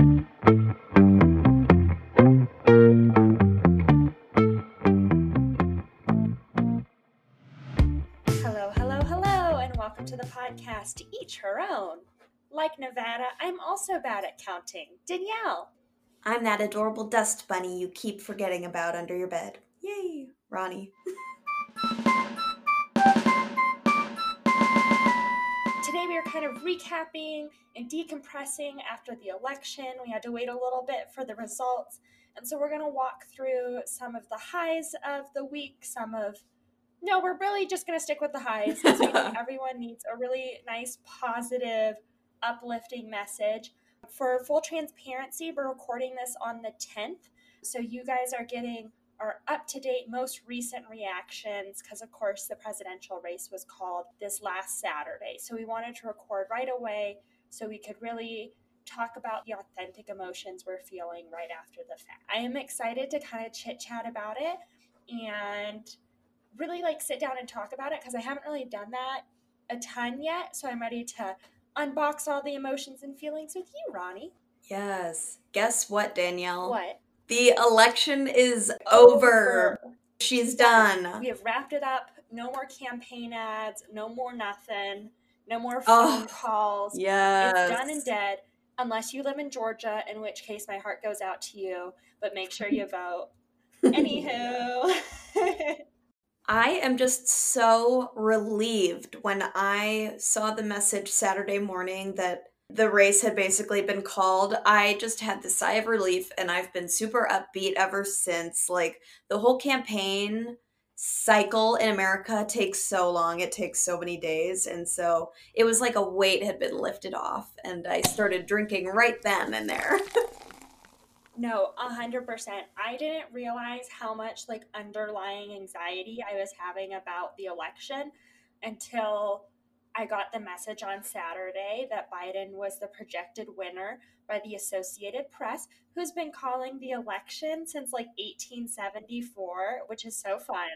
Hello, hello, hello, and welcome to the podcast Each Her Own. Like Nevada, I'm also bad at counting. Danielle. I'm that adorable dust bunny you keep forgetting about under your bed. Yay, Ronnie. Today we are kind of recapping and decompressing after the election. We had to wait a little bit for the results. And so we're going to walk through some of the highs of the week, some of no, we're really just going to stick with the highs because we think everyone needs a really nice, positive, uplifting message. For full transparency, we're recording this on the 10th. So you guys are getting our up to date, most recent reactions because, of course, the presidential race was called this last Saturday. So we wanted to record right away so we could really talk about the authentic emotions we're feeling right after the fact. I am excited to kind of chit chat about it and really like sit down and talk about it because I haven't really done that a ton yet. So I'm ready to unbox all the emotions and feelings with you, Ronnie. Yes. Guess what, Danielle? What? The election is over. She's done. We have wrapped it up. No more campaign ads. No more nothing. No more Oh, phone calls. Yes. It's done and dead. Unless you live in Georgia, in which case my heart goes out to you. But make sure you vote. Anywho. I am just so relieved when I saw the message Saturday morning that the race had basically been called. I just had the sigh of relief and I've been super upbeat ever since. Like the whole campaign cycle in America takes so long, it takes so many days. And so it was like a weight had been lifted off and I started drinking right then and there. No, a hundred percent. I didn't realize how much like underlying anxiety I was having about the election until I got the message on Saturday that Biden was the projected winner by the Associated Press, who's been calling the election since like 1874, which is so fun.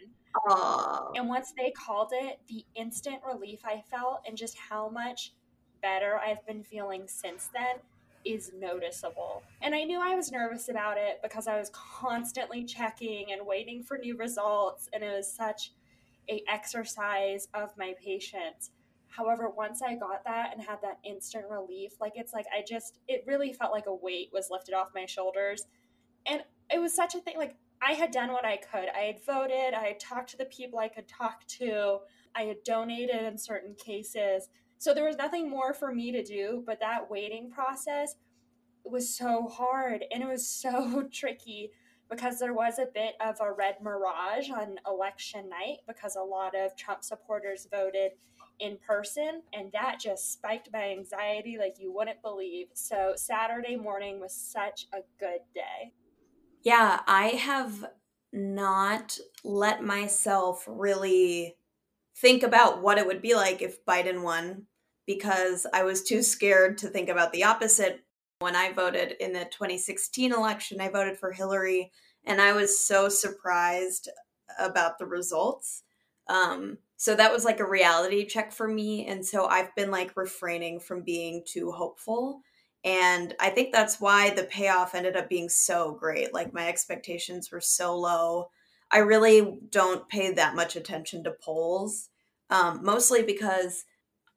Aww. And once they called it, the instant relief I felt and just how much better I've been feeling since then is noticeable. And I knew I was nervous about it because I was constantly checking and waiting for new results and it was such a exercise of my patience. However, once I got that and had that instant relief, like it's like I just it really felt like a weight was lifted off my shoulders. And it was such a thing like I had done what I could. I had voted, I had talked to the people I could talk to, I had donated in certain cases. So there was nothing more for me to do, but that waiting process was so hard and it was so tricky because there was a bit of a red mirage on election night because a lot of Trump supporters voted in person and that just spiked my anxiety like you wouldn't believe. So Saturday morning was such a good day. Yeah, I have not let myself really think about what it would be like if Biden won because I was too scared to think about the opposite. When I voted in the 2016 election, I voted for Hillary, and I was so surprised about the results. Um, so that was like a reality check for me. And so I've been like refraining from being too hopeful. And I think that's why the payoff ended up being so great. Like my expectations were so low. I really don't pay that much attention to polls, um, mostly because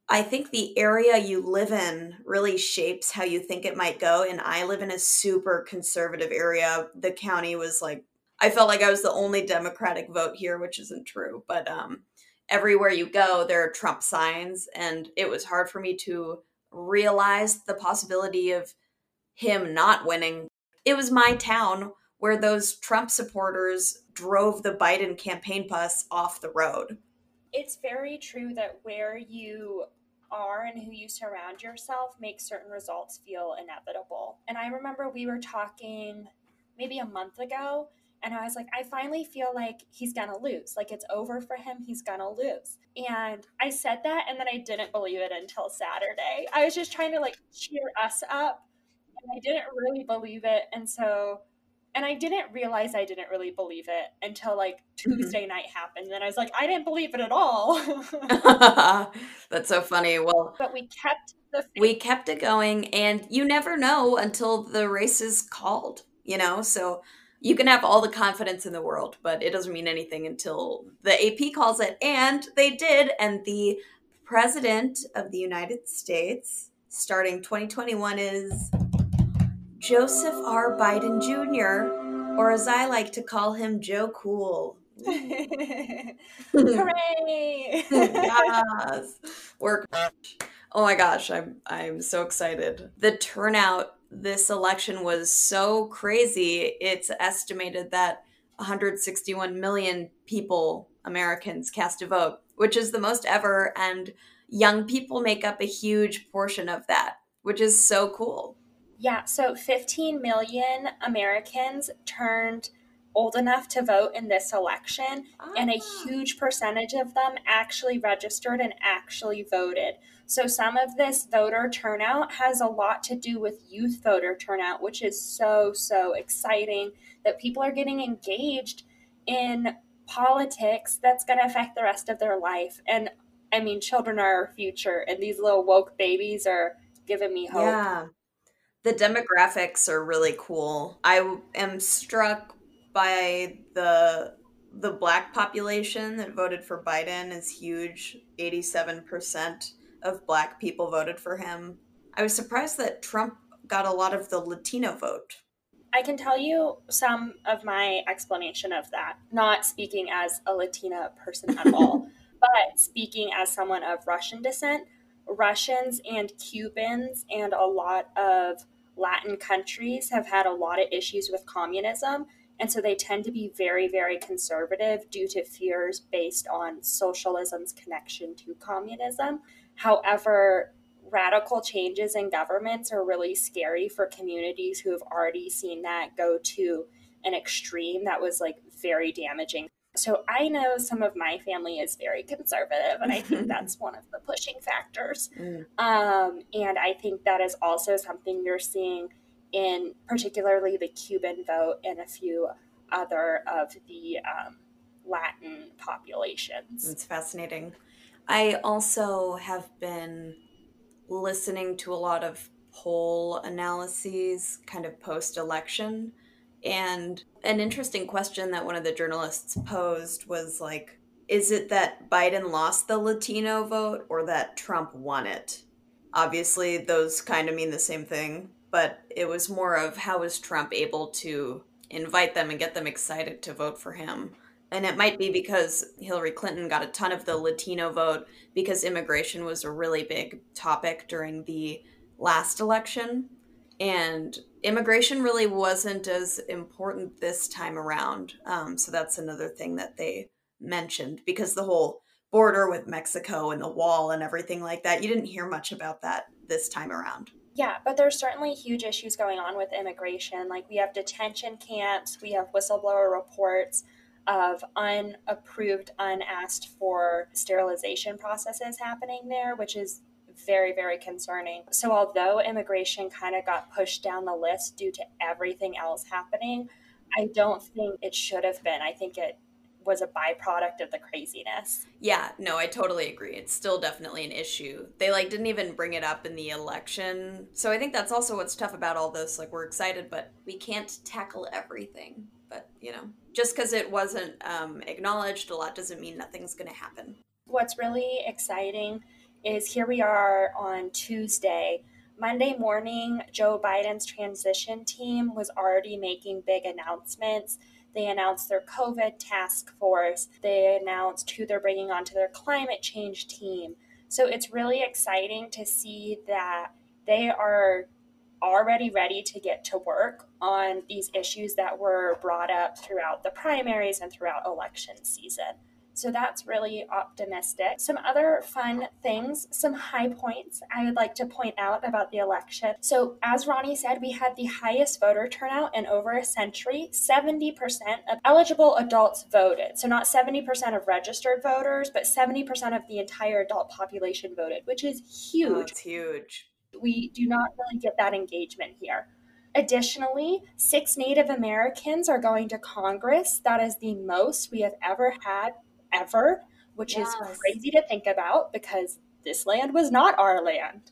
I think the area you live in really shapes how you think it might go. And I live in a super conservative area. The county was like, I felt like I was the only Democratic vote here, which isn't true. But um, everywhere you go, there are Trump signs. And it was hard for me to realize the possibility of him not winning. It was my town where those Trump supporters drove the Biden campaign bus off the road. It's very true that where you are and who you surround yourself makes certain results feel inevitable. And I remember we were talking maybe a month ago, and I was like, I finally feel like he's gonna lose. Like it's over for him, he's gonna lose. And I said that, and then I didn't believe it until Saturday. I was just trying to like cheer us up, and I didn't really believe it. And so, And I didn't realize I didn't really believe it until like mm-hmm. Tuesday mm-hmm. night happened. And I was like, I didn't believe it at all. That's so funny. Well, but we kept the we kept it going, and you never know until the race is called. You know, so you can have all the confidence in the world, but it doesn't mean anything until the AP calls it. And they did. And the president of the United States, starting 2021, is Joseph R. Biden Jr., or as I like to call him, Joe Cool. Hooray! yes. Work. Oh my gosh, I'm I'm so excited. The turnout this election was so crazy. It's estimated that 161 million people, Americans, cast a vote, which is the most ever and young people make up a huge portion of that, which is so cool. Yeah, so 15 million Americans turned old enough to vote in this election, ah. and a ah. huge percentage of them actually registered and actually voted. So, some of this voter turnout has a lot to do with youth voter turnout, which is so, so exciting that people are getting engaged in politics that's going to affect the rest of their life. And I mean, children are our future, and these little woke babies are giving me hope. Yeah. The demographics are really cool. I am struck by the the black population that voted for Biden is huge. 87% of black people voted for him. I was surprised that Trump got a lot of the Latino vote. I can tell you some of my explanation of that, not speaking as a Latina person at all, but speaking as someone of Russian descent. Russians and Cubans and a lot of Latin countries have had a lot of issues with communism. And so they tend to be very, very conservative due to fears based on socialism's connection to communism. However, radical changes in governments are really scary for communities who have already seen that go to an extreme that was like very damaging. So I know some of my family is very conservative, and I think that's one of the pushing factors. Mm. Um, and I think that is also something you're seeing in particularly the Cuban vote and a few other of the um, Latin populations. It's fascinating. I also have been listening to a lot of poll analyses kind of post election. And an interesting question that one of the journalists posed was like, is it that Biden lost the Latino vote or that Trump won it? Obviously, those kind of mean the same thing, but it was more of how was Trump able to invite them and get them excited to vote for him and it might be because Hillary Clinton got a ton of the Latino vote because immigration was a really big topic during the last election. And immigration really wasn't as important this time around. Um, so that's another thing that they mentioned because the whole border with Mexico and the wall and everything like that, you didn't hear much about that this time around. Yeah, but there's certainly huge issues going on with immigration. Like we have detention camps, we have whistleblower reports of unapproved, unasked for sterilization processes happening there, which is very, very concerning. So, although immigration kind of got pushed down the list due to everything else happening, I don't think it should have been. I think it was a byproduct of the craziness. Yeah, no, I totally agree. It's still definitely an issue. They like didn't even bring it up in the election. So I think that's also what's tough about all this. Like we're excited, but we can't tackle everything. But, you know, just because it wasn't um, acknowledged a lot doesn't mean nothing's going to happen. What's really exciting is here we are on Tuesday. Monday morning, Joe Biden's transition team was already making big announcements. They announced their COVID task force. They announced who they're bringing onto their climate change team. So it's really exciting to see that they are already ready to get to work on these issues that were brought up throughout the primaries and throughout election season. So that's really optimistic. Some other fun things, some high points I would like to point out about the election. So, as Ronnie said, we had the highest voter turnout in over a century. 70% of eligible adults voted. So, not 70% of registered voters, but 70% of the entire adult population voted, which is huge. Oh, it's huge we do not really get that engagement here. Additionally, six Native Americans are going to Congress. That is the most we have ever had, ever, which yes. is crazy to think about because this land was not our land.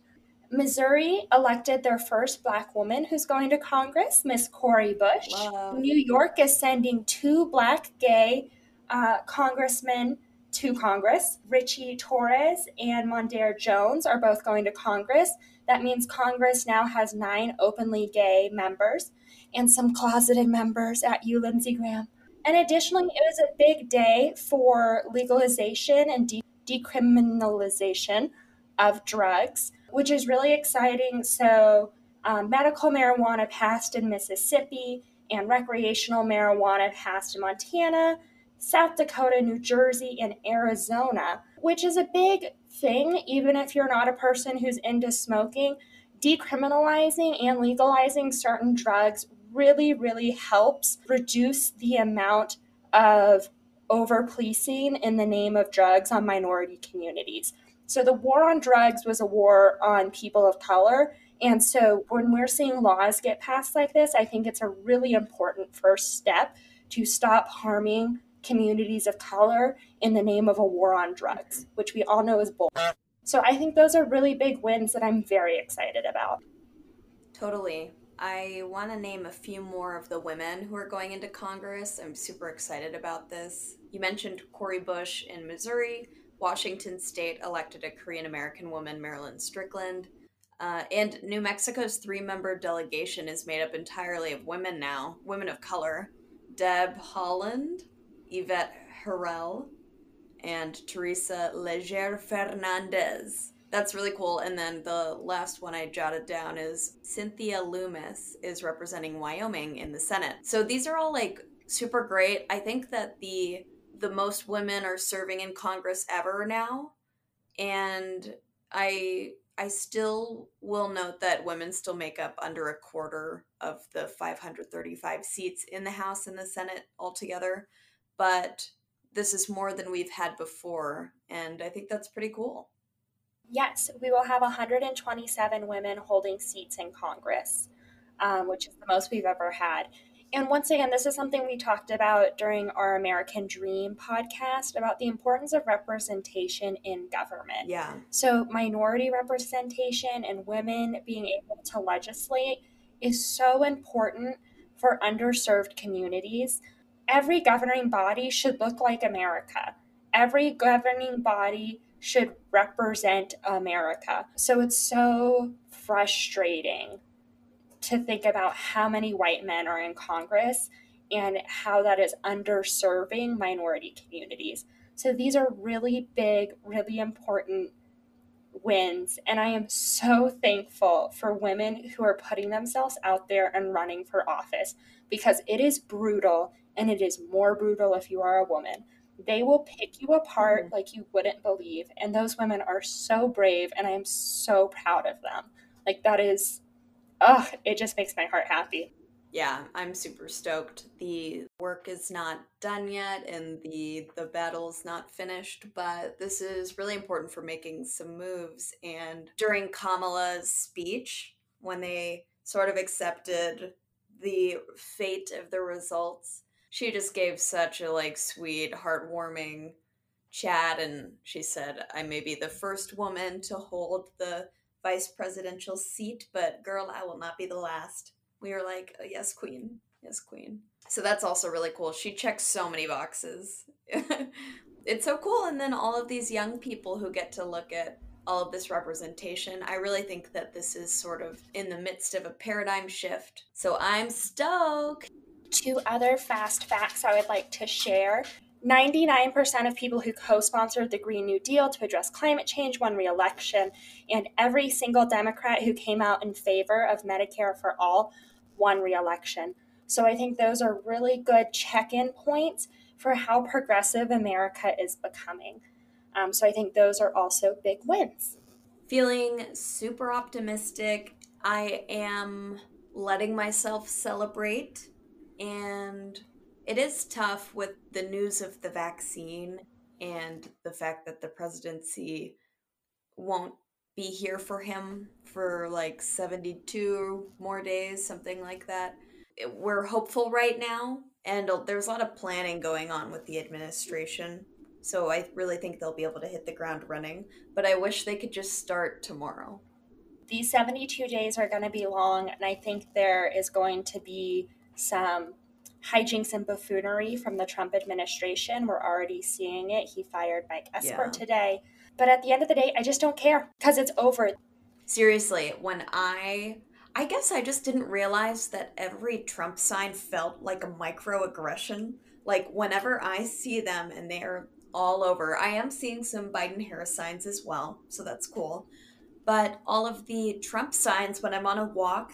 Missouri elected their first black woman who's going to Congress, Miss Cori Bush. New York is sending two black gay uh, congressmen to Congress. Richie Torres and Mondaire Jones are both going to Congress. That means Congress now has nine openly gay members and some closeted members at you, Lindsey Graham. And additionally, it was a big day for legalization and de- decriminalization of drugs, which is really exciting. So, um, medical marijuana passed in Mississippi and recreational marijuana passed in Montana. South Dakota, New Jersey, and Arizona, which is a big thing, even if you're not a person who's into smoking. Decriminalizing and legalizing certain drugs really, really helps reduce the amount of over policing in the name of drugs on minority communities. So, the war on drugs was a war on people of color. And so, when we're seeing laws get passed like this, I think it's a really important first step to stop harming communities of color in the name of a war on drugs, which we all know is bull. So I think those are really big wins that I'm very excited about. Totally. I want to name a few more of the women who are going into Congress. I'm super excited about this. You mentioned Cori Bush in Missouri. Washington State elected a Korean American woman, Marilyn Strickland. Uh, and New Mexico's three member delegation is made up entirely of women now, women of color. Deb Haaland, Yvette Herrell, and Teresa Leger Fernandez. That's really cool. And then the last one I jotted down is Cynthia Lummis is representing Wyoming in the Senate. So these are all like super great. I think that the the most women are serving in Congress ever now. And I I still will note that women still make up under a quarter of the 535 seats in the House and the Senate altogether but this is more than we've had before. And I think that's pretty cool. Yes, we will have 127 women holding seats in Congress, um, which is the most we've ever had. And once again, this is something we talked about during our American Dream podcast about the importance of representation in government. Yeah. So, minority representation and women being able to legislate is so important for underserved communities every governing body should look like America. Every governing body should represent America. So it's so frustrating to think about how many white men are in Congress and how that is underserving minority communities. So these are really big, really important wins. And I am so thankful for women who are putting themselves out there and running for office because it is brutal and it is more brutal if you are a woman. They will pick you apart mm-hmm. like you wouldn't believe. And those women are so brave, and I am so proud of them. Like, that is, ugh, it just makes my heart happy. Yeah, I'm super stoked. The work is not done yet and the the battle's not finished, but this is really important for making some moves and during Kamala's speech when they sort of accepted the fate of the results she just gave such a like sweet, heartwarming chat and she said, I may be the first woman to hold the vice presidential seat, but girl, I will not be the last. We were like, oh, yes, queen. Yes, queen. So that's also really cool. She checks so many boxes. it's so cool. And then all of these young people who get to look at all of this representation. I really think that this is sort of in the midst of a paradigm shift. So I'm stoked two other fast facts I would like to share. 99% of people who co sponsored the Green New Deal to address climate change won re election, and every single Democrat who came out in favor of Medicare for all won re election. So I think those are really good check in points for how progressive America is becoming. Um, so I think those are also big wins. Feeling super optimistic. I am letting myself celebrate and it is tough with the news of the vaccine and the fact that the presidency won't be here for him for like 72 more days, something like that. We're hopeful right now, and there's a lot of planning going on with the administration. So I really think they'll be able to hit the ground running. But I wish they could just start tomorrow. These 72 days are going to be long, and I think there is going to be some hijinks and buffoonery from the Trump administration. We're already seeing it. He fired Mike Esper yeah. today. But at the end of the day, I just don't care because it's over. Seriously, when I I guess I just didn't realize that every Trump sign felt like a microaggression. Like whenever I see them and they're all over, I am seeing some Biden Harris signs as well, so that's cool. But all of the Trump signs when I'm on a walk,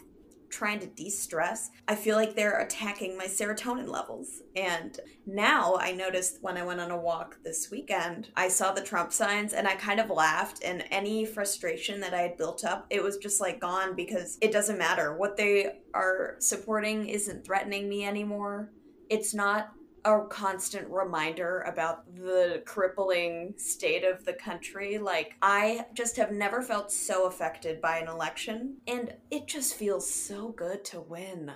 trying to de stress, I feel like they're attacking my serotonin levels. And now I noticed when I went on a walk this weekend, I saw the Trump signs and I kind of laughed. And any frustration that I had built up, it was just like gone because it doesn't matter. What they are supporting isn't threatening me anymore. It's not a constant reminder about the crippling state of the country. Like, I just have never felt so affected by an election, and it just feels so good to win.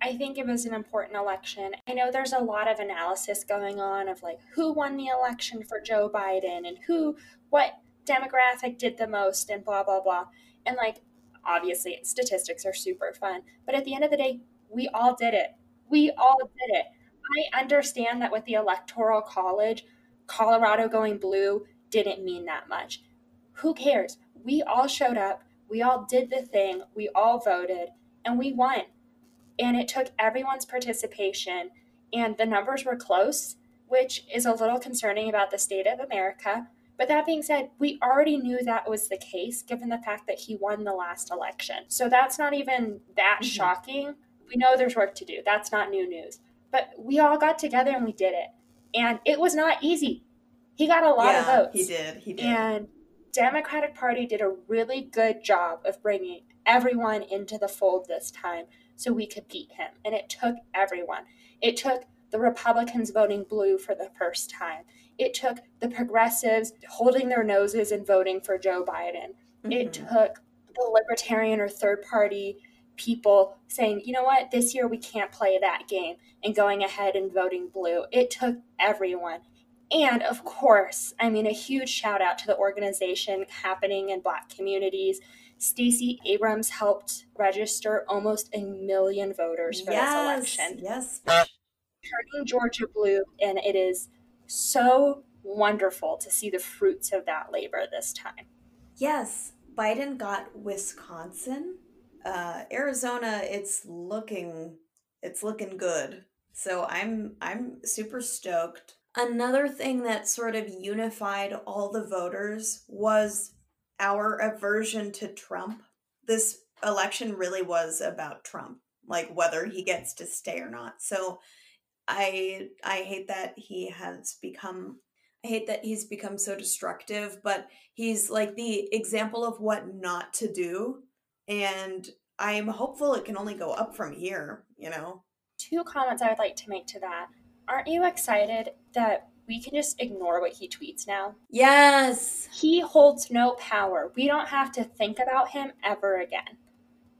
I think it was an important election. I know there's a lot of analysis going on of like who won the election for Joe Biden and who, what demographic did the most, and blah, blah, blah. And like, obviously, statistics are super fun. But at the end of the day, we all did it. We all did it. I understand that with the Electoral College, Colorado going blue didn't mean that much. Who cares? We all showed up. We all did the thing. We all voted and we won. And it took everyone's participation, and the numbers were close, which is a little concerning about the state of America. But that being said, we already knew that was the case given the fact that he won the last election. So that's not even that mm-hmm. shocking we know there's work to do. That's not new news. But we all got together and we did it. And it was not easy. He got a lot yeah, of votes. He did. He did. And Democratic Party did a really good job of bringing everyone into the fold this time so we could beat him. And it took everyone. It took the Republicans voting blue for the first time. It took the progressives holding their noses and voting for Joe Biden. Mm-hmm. It took the libertarian or third party people saying, you know what, this year we can't play that game and going ahead and voting blue. It took everyone. And of course, I mean, a huge shout out to the organization happening in Black communities. Stacey Abrams helped register almost a million voters for yes, this election. Yes. Turning Georgia blue, and it is so wonderful to see the fruits of that labor this time. Yes, Biden got Wisconsin uh, Arizona, it's looking it's looking good. So I'm I'm super stoked. Another thing that sort of unified all the voters was our aversion to Trump. This election really was about Trump, like whether he gets to stay or not. So I I hate that he has become I hate that he's become so destructive, but he's like the example of what not to do and I'm hopeful it can only go up from here, you know? Two comments I would like to make to that. Aren't you excited that we can just ignore what he tweets now? Yes. He holds no power. We don't have to think about him ever again.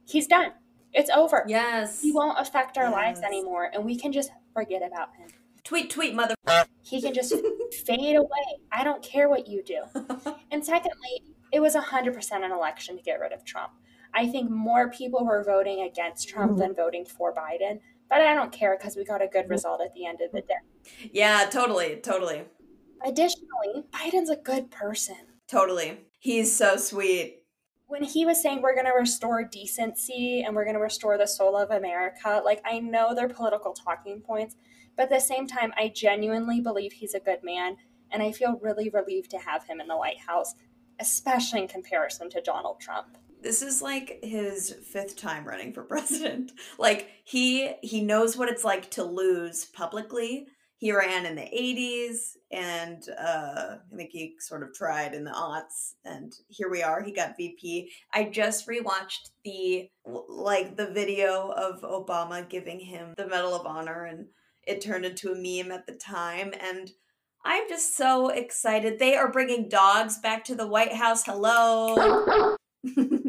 He's done. It's over. Yes. He won't affect our yes. lives anymore, and we can just forget about him. Tweet, tweet, mother. He can just fade away. I don't care what you do. and secondly, it was 100% an election to get rid of Trump. I think more people were voting against Trump mm-hmm. than voting for Biden. But I don't care because we got a good mm-hmm. result at the end of the day. Yeah, totally, totally. Additionally, Biden's a good person. Totally. He's so sweet. When he was saying we're going to restore decency and we're going to restore the soul of America, like I know they're political talking points, but at the same time, I genuinely believe he's a good man. And I feel really relieved to have him in the White House, especially in comparison to Donald Trump this is like his fifth time running for president. Like he he knows what it's like to lose publicly. He ran in the 80s and uh, I think he sort of tried in the aughts and here we are. He got VP. I just rewatched the like the video of Obama giving him the Medal of Honor and it turned into a meme at the time and I'm just so excited. They are bringing dogs back to the White House. Hello.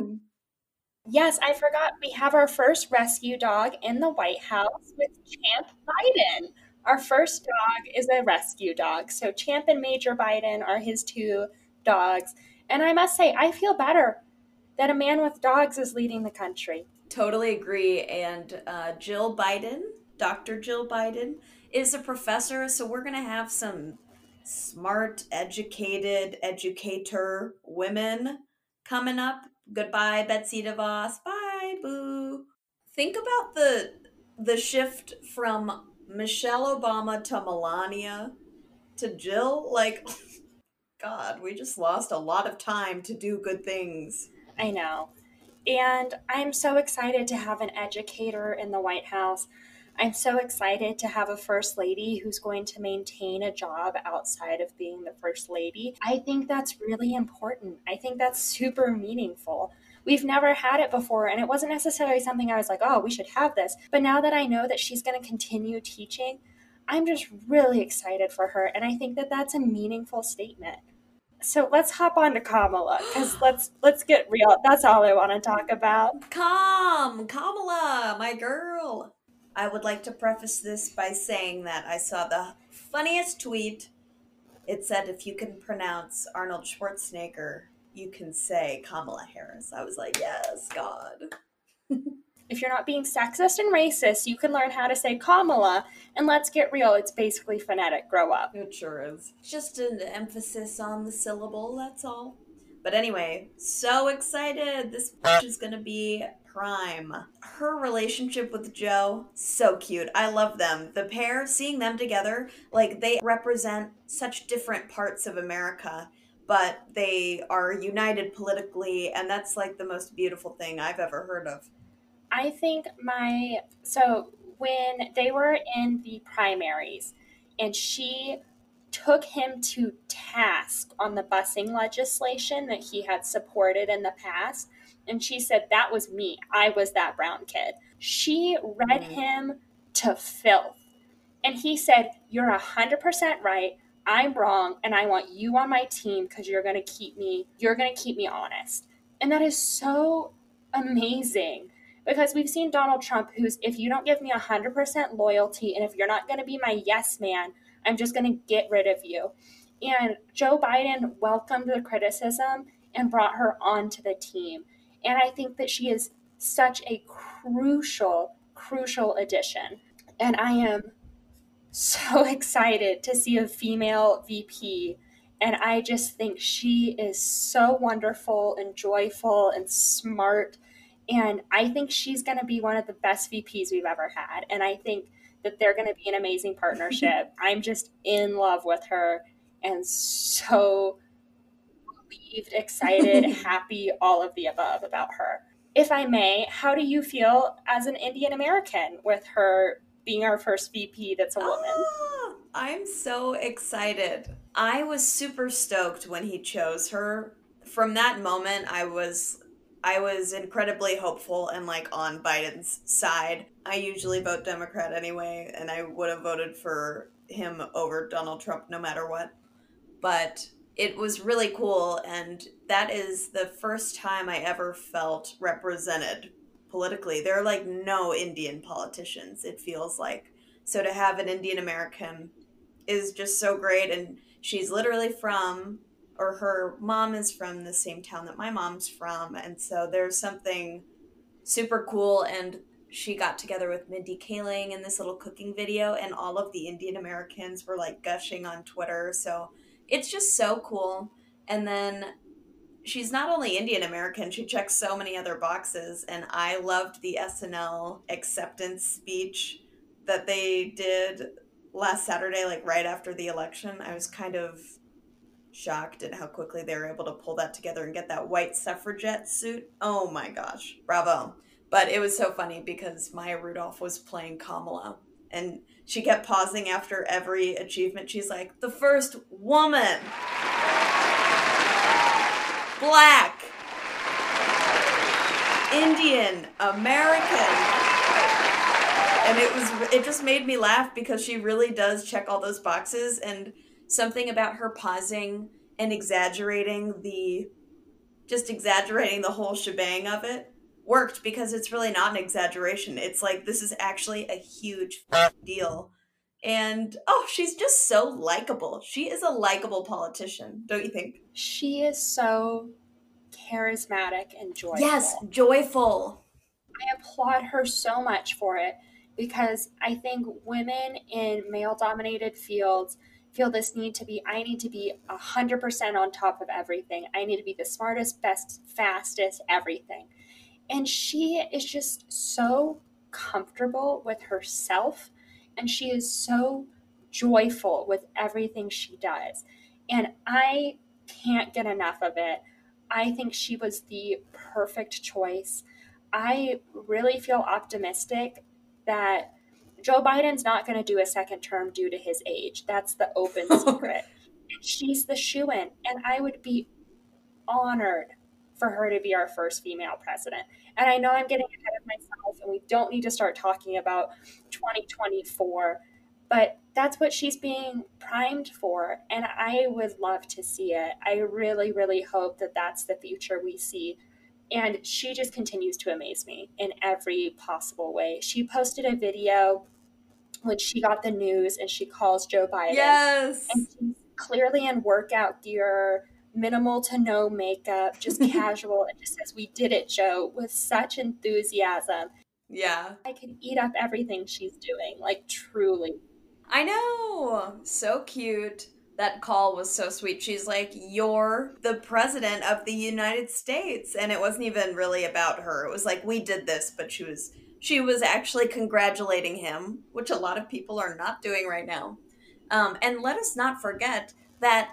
yes, I forgot we have our first rescue dog in the White House with Champ Biden. Our first dog is a rescue dog. So Champ and Major Biden are his two dogs. And I must say, I feel better that a man with dogs is leading the country. Totally agree. And uh, Jill Biden, Dr. Jill Biden, is a professor. So we're going to have some smart, educated, educator women coming up. Goodbye, Betsy DeVos. Bye, boo. Think about the the shift from Michelle Obama to Melania to Jill. Like, God, we just lost a lot of time to do good things. I know. And I'm so excited to have an educator in the White House. I'm so excited to have a first lady who's going to maintain a job outside of being the first lady. I think that's really important. I think that's super meaningful. We've never had it before, and it wasn't necessarily something I was like, oh, we should have this. But now that I know that she's going to continue teaching, I'm just really excited for her, and I think that that's a meaningful statement. So let's hop on to Kamala because let's let's get real. That's all I want to talk about. Come, Kamala, my girl. I would like to preface this by saying that I saw the funniest tweet. It said, if you can pronounce Arnold Schwarzenegger, you can say Kamala Harris. I was like, yes, God. if you're not being sexist and racist, you can learn how to say Kamala. And let's get real, it's basically phonetic. Grow up. It sure is. Just an emphasis on the syllable, that's all. But anyway, so excited. This is going to be prime. Her relationship with Joe, so cute. I love them. The pair, seeing them together, like they represent such different parts of America, but they are united politically, and that's like the most beautiful thing I've ever heard of. I think my so when they were in the primaries and she took him to task on the busing legislation that he had supported in the past and she said, That was me. I was that brown kid. She read mm-hmm. him to filth. And he said, You're 100% right. I'm wrong. And I want you on my team because you're going to keep me, you're going to keep me honest. And that is so amazing because we've seen Donald Trump, who's, if you don't give me 100% loyalty and if you're not going to be my yes man, I'm just going to get rid of you. And Joe Biden welcomed the criticism and brought her onto the team. And I think that she is such a crucial, crucial addition. And I am so excited to see a female VP. And I just think she is so wonderful and joyful and smart. And I think she's going to be one of the best VPs we've ever had. And I think that they're going to be an amazing partnership. I'm just in love with her and so relieved, excited, happy, all of the above about her. If I may, how do you feel as an Indian American with her being our first VP that's a woman? Oh, I'm so excited. I was super stoked when he chose her. From that moment, I was I was incredibly hopeful and like on Biden's side. I usually vote Democrat anyway, and I would have voted for him over Donald Trump no matter what. But it was really cool and that is the first time i ever felt represented politically. There are like no indian politicians it feels like. So to have an indian american is just so great and she's literally from or her mom is from the same town that my mom's from and so there's something super cool and she got together with Mindy Kaling in this little cooking video and all of the Indian Americans were like gushing on Twitter so it's just so cool. And then she's not only Indian American, she checks so many other boxes. And I loved the SNL acceptance speech that they did last Saturday, like right after the election. I was kind of shocked at how quickly they were able to pull that together and get that white suffragette suit. Oh my gosh, bravo. But it was so funny because Maya Rudolph was playing Kamala and she kept pausing after every achievement. She's like, the first woman, black, Indian, American. And it was it just made me laugh because she really does check all those boxes and something about her pausing and exaggerating the just exaggerating the whole shebang of it worked because it's really not an exaggeration. It's like this is actually a huge deal. And oh, she's just so likable. She is a likable politician, don't you think? She is so charismatic and joyful. Yes, joyful. I applaud her so much for it because I think women in male dominated fields feel this need to be I need to be 100% on top of everything. I need to be the smartest, best, fastest, everything. And she is just so comfortable with herself and she is so joyful with everything she does. And I can't get enough of it. I think she was the perfect choice. I really feel optimistic that Joe Biden's not going to do a second term due to his age. That's the open secret. She's the shoe in, and I would be honored for her to be our first female president. And I know I'm getting ahead of myself, and we don't need to start talking about 2024, but that's what she's being primed for. And I would love to see it. I really, really hope that that's the future we see. And she just continues to amaze me in every possible way. She posted a video when she got the news and she calls Joe Biden. Yes. And she's clearly in workout gear minimal to no makeup, just casual, and just says, We did it, Joe, with such enthusiasm. Yeah. I could eat up everything she's doing, like truly. I know. So cute. That call was so sweet. She's like, You're the president of the United States. And it wasn't even really about her. It was like, We did this, but she was. She was actually congratulating him, which a lot of people are not doing right now. Um, and let us not forget that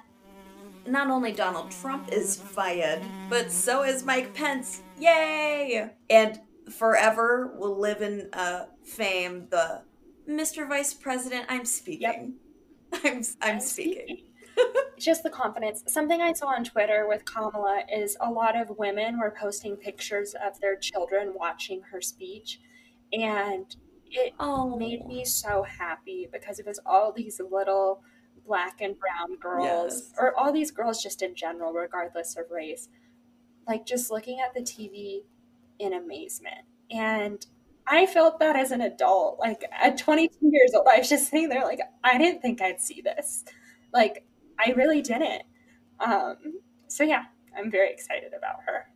not only Donald Trump is fired, but so is Mike Pence. Yay! And forever will live in uh, fame the Mr. Vice President, I'm speaking. Yep. I'm, I'm, I'm speaking. speaking. Just the confidence. Something I saw on Twitter with Kamala is a lot of women were posting pictures of their children watching her speech. And it oh. made me so happy because it was all these little black and brown girls, yes. or all these girls just in general, regardless of race, like just looking at the TV in amazement. And I felt that as an adult. Like at 22 years old, I was just sitting there like, I didn't think I'd see this. Like, I really didn't. Um, so, yeah, I'm very excited about her.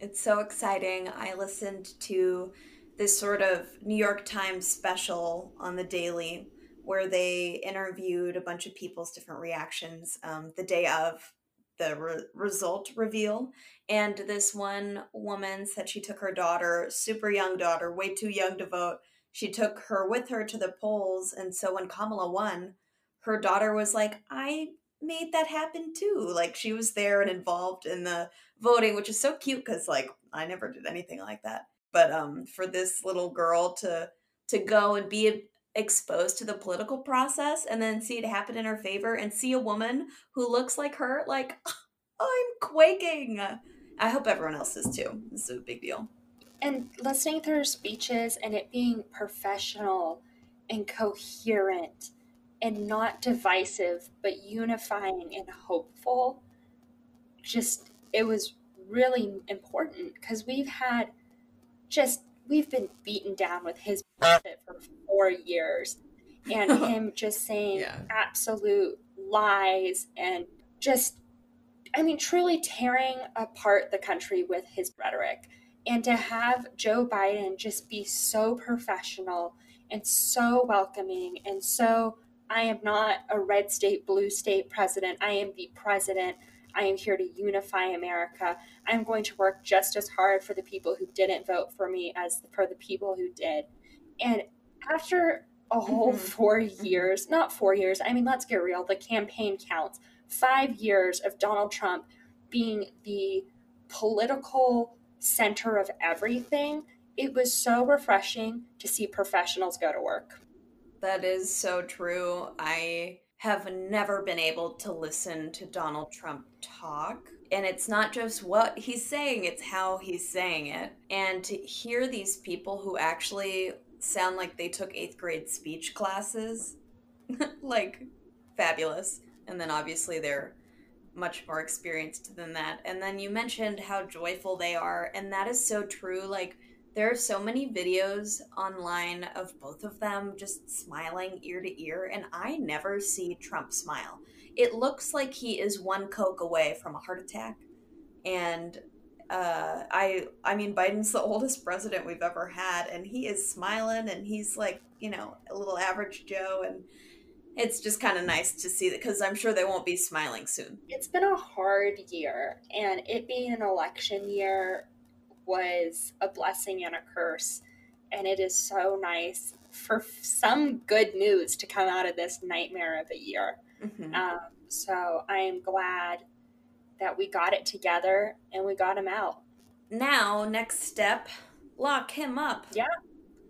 It's so exciting. I listened to this sort of New York Times special on the daily where they interviewed a bunch of people's different reactions um, the day of the re- result reveal. And this one woman said she took her daughter, super young daughter, way too young to vote. She took her with her to the polls. And so when Kamala won, her daughter was like, I made that happen too. Like she was there and involved in the voting, which is so cute because like I never did anything like that. But um for this little girl to to go and be exposed to the political process and then see it happen in her favor and see a woman who looks like her like i'm quaking. I hope everyone else is too. This is a big deal. And listening to her speeches and it being professional and coherent and not divisive but unifying and hopeful just it was really important because we've had just we've been beaten down with his for four years and him just saying yeah. absolute lies and just i mean truly tearing apart the country with his rhetoric and to have joe biden just be so professional and so welcoming and so i am not a red state blue state president i am the president I am here to unify America. I'm going to work just as hard for the people who didn't vote for me as for the people who did. And after a whole mm-hmm. four years, not four years, I mean, let's get real, the campaign counts. Five years of Donald Trump being the political center of everything, it was so refreshing to see professionals go to work. That is so true. I have never been able to listen to Donald Trump talk. And it's not just what he's saying, it's how he's saying it. And to hear these people who actually sound like they took eighth grade speech classes, like, fabulous. And then obviously they're much more experienced than that. And then you mentioned how joyful they are, and that is so true. Like, there are so many videos online of both of them just smiling ear to ear, and I never see Trump smile. It looks like he is one Coke away from a heart attack. And uh, I I mean Biden's the oldest president we've ever had, and he is smiling, and he's like you know a little average Joe, and it's just kind of nice to see that because I'm sure they won't be smiling soon. It's been a hard year, and it being an election year was a blessing and a curse. And it is so nice for some good news to come out of this nightmare of a year. Mm-hmm. Um, so I am glad that we got it together and we got him out. Now, next step, lock him up. Yeah.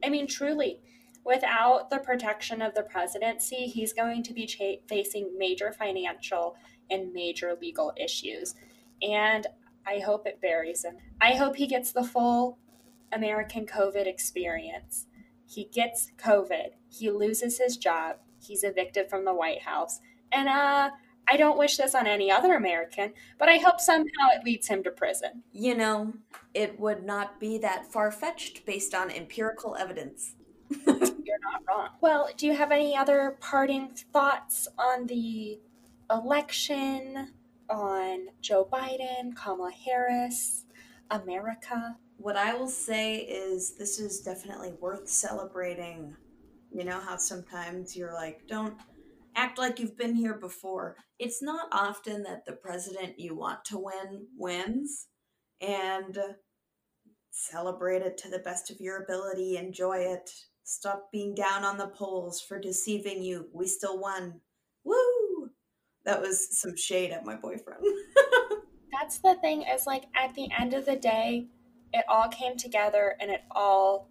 I mean, truly, without the protection of the presidency, he's going to be cha- facing major financial and major legal issues. And I hope it buries him. I hope he gets the full American COVID experience. He gets COVID, he loses his job, he's evicted from the White House. And uh I don't wish this on any other American, but I hope somehow it leads him to prison. You know, it would not be that far fetched based on empirical evidence. You're not wrong. Well, do you have any other parting thoughts on the election, on Joe Biden, Kamala Harris, America? What I will say is this is definitely worth celebrating. You know how sometimes you're like, don't act like you've been here before. It's not often that the president you want to win wins. And celebrate it to the best of your ability, enjoy it, Stop being down on the polls for deceiving you. We still won. Woo! That was some shade at my boyfriend. That's the thing, is like at the end of the day, it all came together and it all,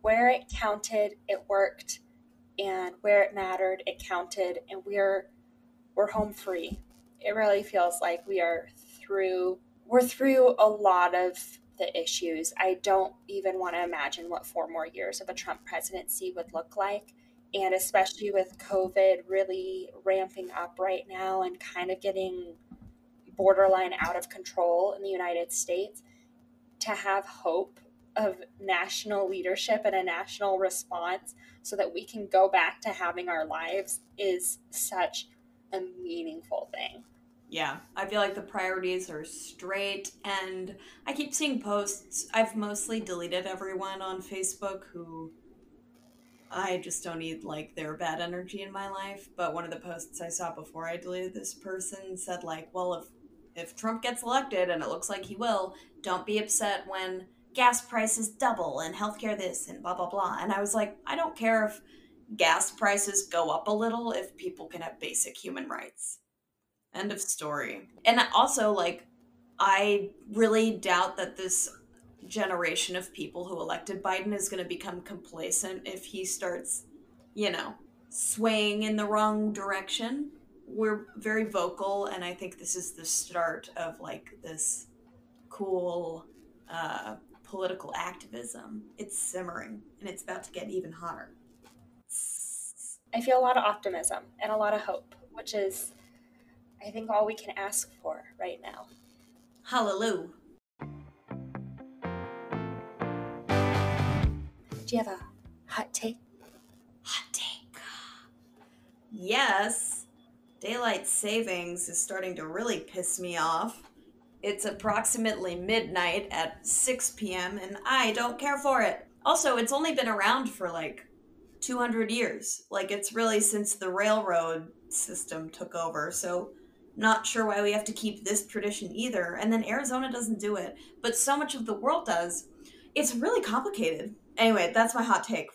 where it counted, it worked. And where it mattered, it counted. And we're, we're home free. It really feels like we are through, we're through a lot of the issues. I don't even want to imagine what four more years of a Trump presidency would look like. And especially with COVID really ramping up right now and kind of getting borderline out of control in the United States, to have hope of national leadership and a national response so that we can go back to having our lives is such a meaningful thing yeah, I feel like the priorities are straight, and I keep seeing posts. I've mostly deleted everyone on Facebook who I just don't need like their bad energy in my life. But one of the posts I saw before I deleted this person said like, "Well, if if Trump gets elected, and it looks like he will, don't be upset when gas prices double and healthcare this and blah blah blah." And I was like, I don't care if gas prices go up a little if people can have basic human rights End of story. And also, like, I really doubt that this generation of people who elected Biden is going to become complacent if he starts, you know, swaying in the wrong direction. We're very vocal, and I think this is the start of like this cool uh, political activism. It's simmering, and it's about to get even hotter. I feel a lot of optimism and a lot of hope, which is I think all we can ask for right now. Hallelujah. Do you have a hot take? Hot take. Yes. Daylight savings is starting to really piss me off. It's approximately midnight at 6 p.m., and I don't care for it. Also, it's only been around for like 200 years. Like, it's really since the railroad system took over. So, not sure why we have to keep this tradition either. And then Arizona doesn't do it, but so much of the world does. It's really complicated. Anyway, that's my hot take.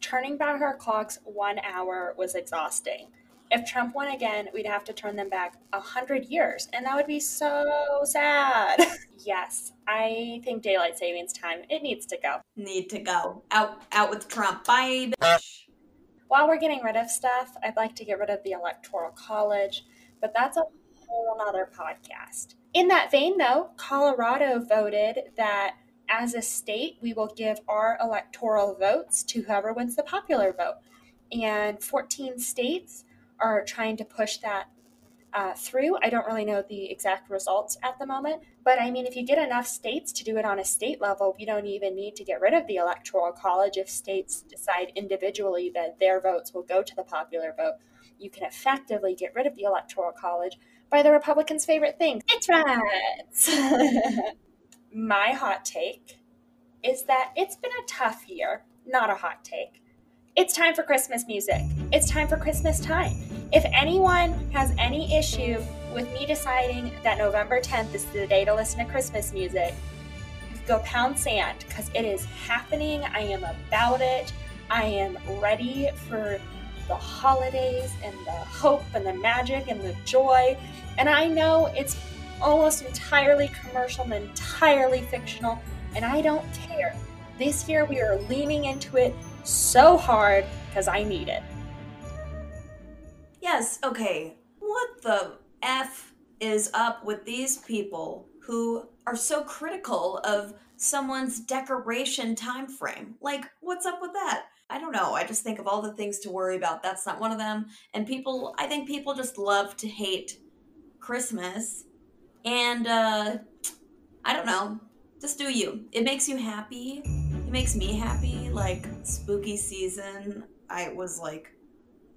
Turning back our clocks one hour was exhausting. If Trump won again, we'd have to turn them back a hundred years, and that would be so sad. yes, I think daylight savings time it needs to go. Need to go out out with Trump. Bye. Bitch. While we're getting rid of stuff, I'd like to get rid of the electoral college but that's a whole other podcast. In that vein, though, Colorado voted that as a state, we will give our electoral votes to whoever wins the popular vote. And 14 states are trying to push that uh, through. I don't really know the exact results at the moment, but I mean, if you get enough states to do it on a state level, we don't even need to get rid of the Electoral College if states decide individually that their votes will go to the popular vote. You can effectively get rid of the Electoral College by the Republicans' favorite thing it's rats. My hot take is that it's been a tough year, not a hot take. It's time for Christmas music. It's time for Christmas time. If anyone has any issue with me deciding that November 10th is the day to listen to Christmas music, go pound sand because it is happening. I am about it. I am ready for the holidays and the hope and the magic and the joy. And I know it's almost entirely commercial and entirely fictional, and I don't care. This year we are leaning into it so hard because I need it. Yes, okay. What the F is up with these people who are so critical of someone's decoration time frame? Like, what's up with that? I don't know. I just think of all the things to worry about. That's not one of them. And people, I think people just love to hate Christmas. And uh I don't know. Just do you. It makes you happy. It makes me happy. Like spooky season, I was like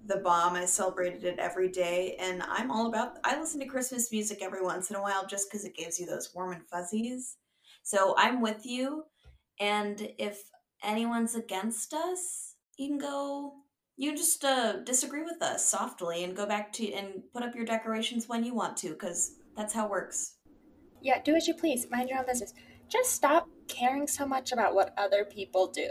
the bomb. I celebrated it every day, and I'm all about. I listen to Christmas music every once in a while just because it gives you those warm and fuzzies. So I'm with you, and if anyone's against us, you can go. You can just uh, disagree with us softly and go back to and put up your decorations when you want to, because that's how it works. Yeah, do as you please. Mind your own business. Just stop caring so much about what other people do.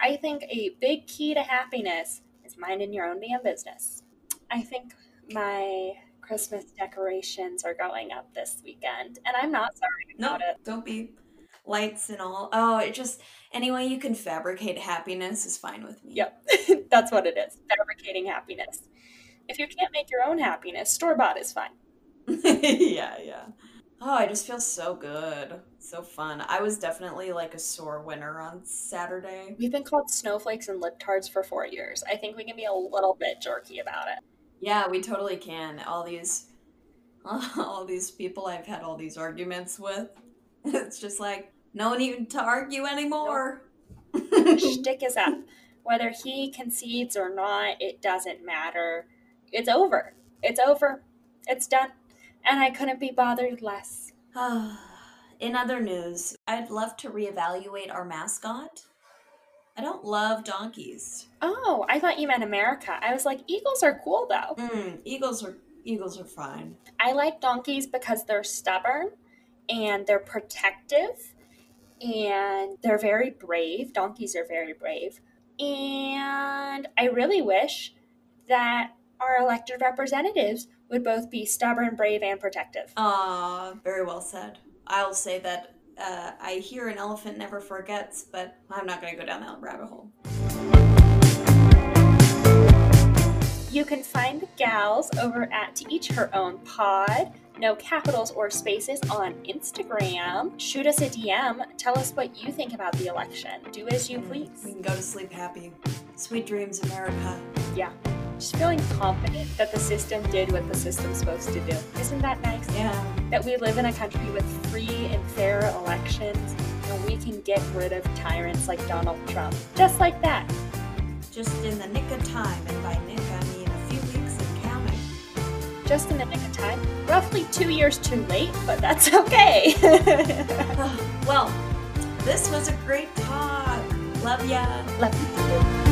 I think a big key to happiness is minding your own damn business. I think my Christmas decorations are going up this weekend, and I'm not sorry about no, it. Don't be lights and all. Oh, it just any way you can fabricate happiness is fine with me. Yep, that's what it is. Fabricating happiness. If you can't make your own happiness, store bought is fine. yeah, yeah. Oh, I just feel so good. So fun. I was definitely like a sore winner on Saturday. We've been called snowflakes and lip libtards for four years. I think we can be a little bit jerky about it. Yeah, we totally can. All these all these people I've had all these arguments with. It's just like no one even to argue anymore. Nope. Shtick is up. Whether he concedes or not, it doesn't matter. It's over. It's over. It's done and I couldn't be bothered less. In other news, I'd love to reevaluate our mascot. I don't love donkeys. Oh, I thought you meant America. I was like, eagles are cool though. Mm, eagles are eagles are fine. I like donkeys because they're stubborn and they're protective and they're very brave. Donkeys are very brave. And I really wish that our elected representatives would both be stubborn, brave, and protective. Ah, very well said. I'll say that uh, I hear an elephant never forgets, but I'm not going to go down that rabbit hole. You can find the gals over at To Each Her Own Pod. No capitals or spaces on Instagram. Shoot us a DM. Tell us what you think about the election. Do as you please. We can go to sleep happy. Sweet dreams, America. Yeah just feeling confident that the system did what the system's supposed to do. Isn't that nice? Yeah. That we live in a country with free and fair elections and we can get rid of tyrants like Donald Trump. Just like that. Just in the nick of time, and by nick I mean a few weeks and counting. Just in the nick of time. Roughly two years too late, but that's okay. well, this was a great talk. Love ya. Love you.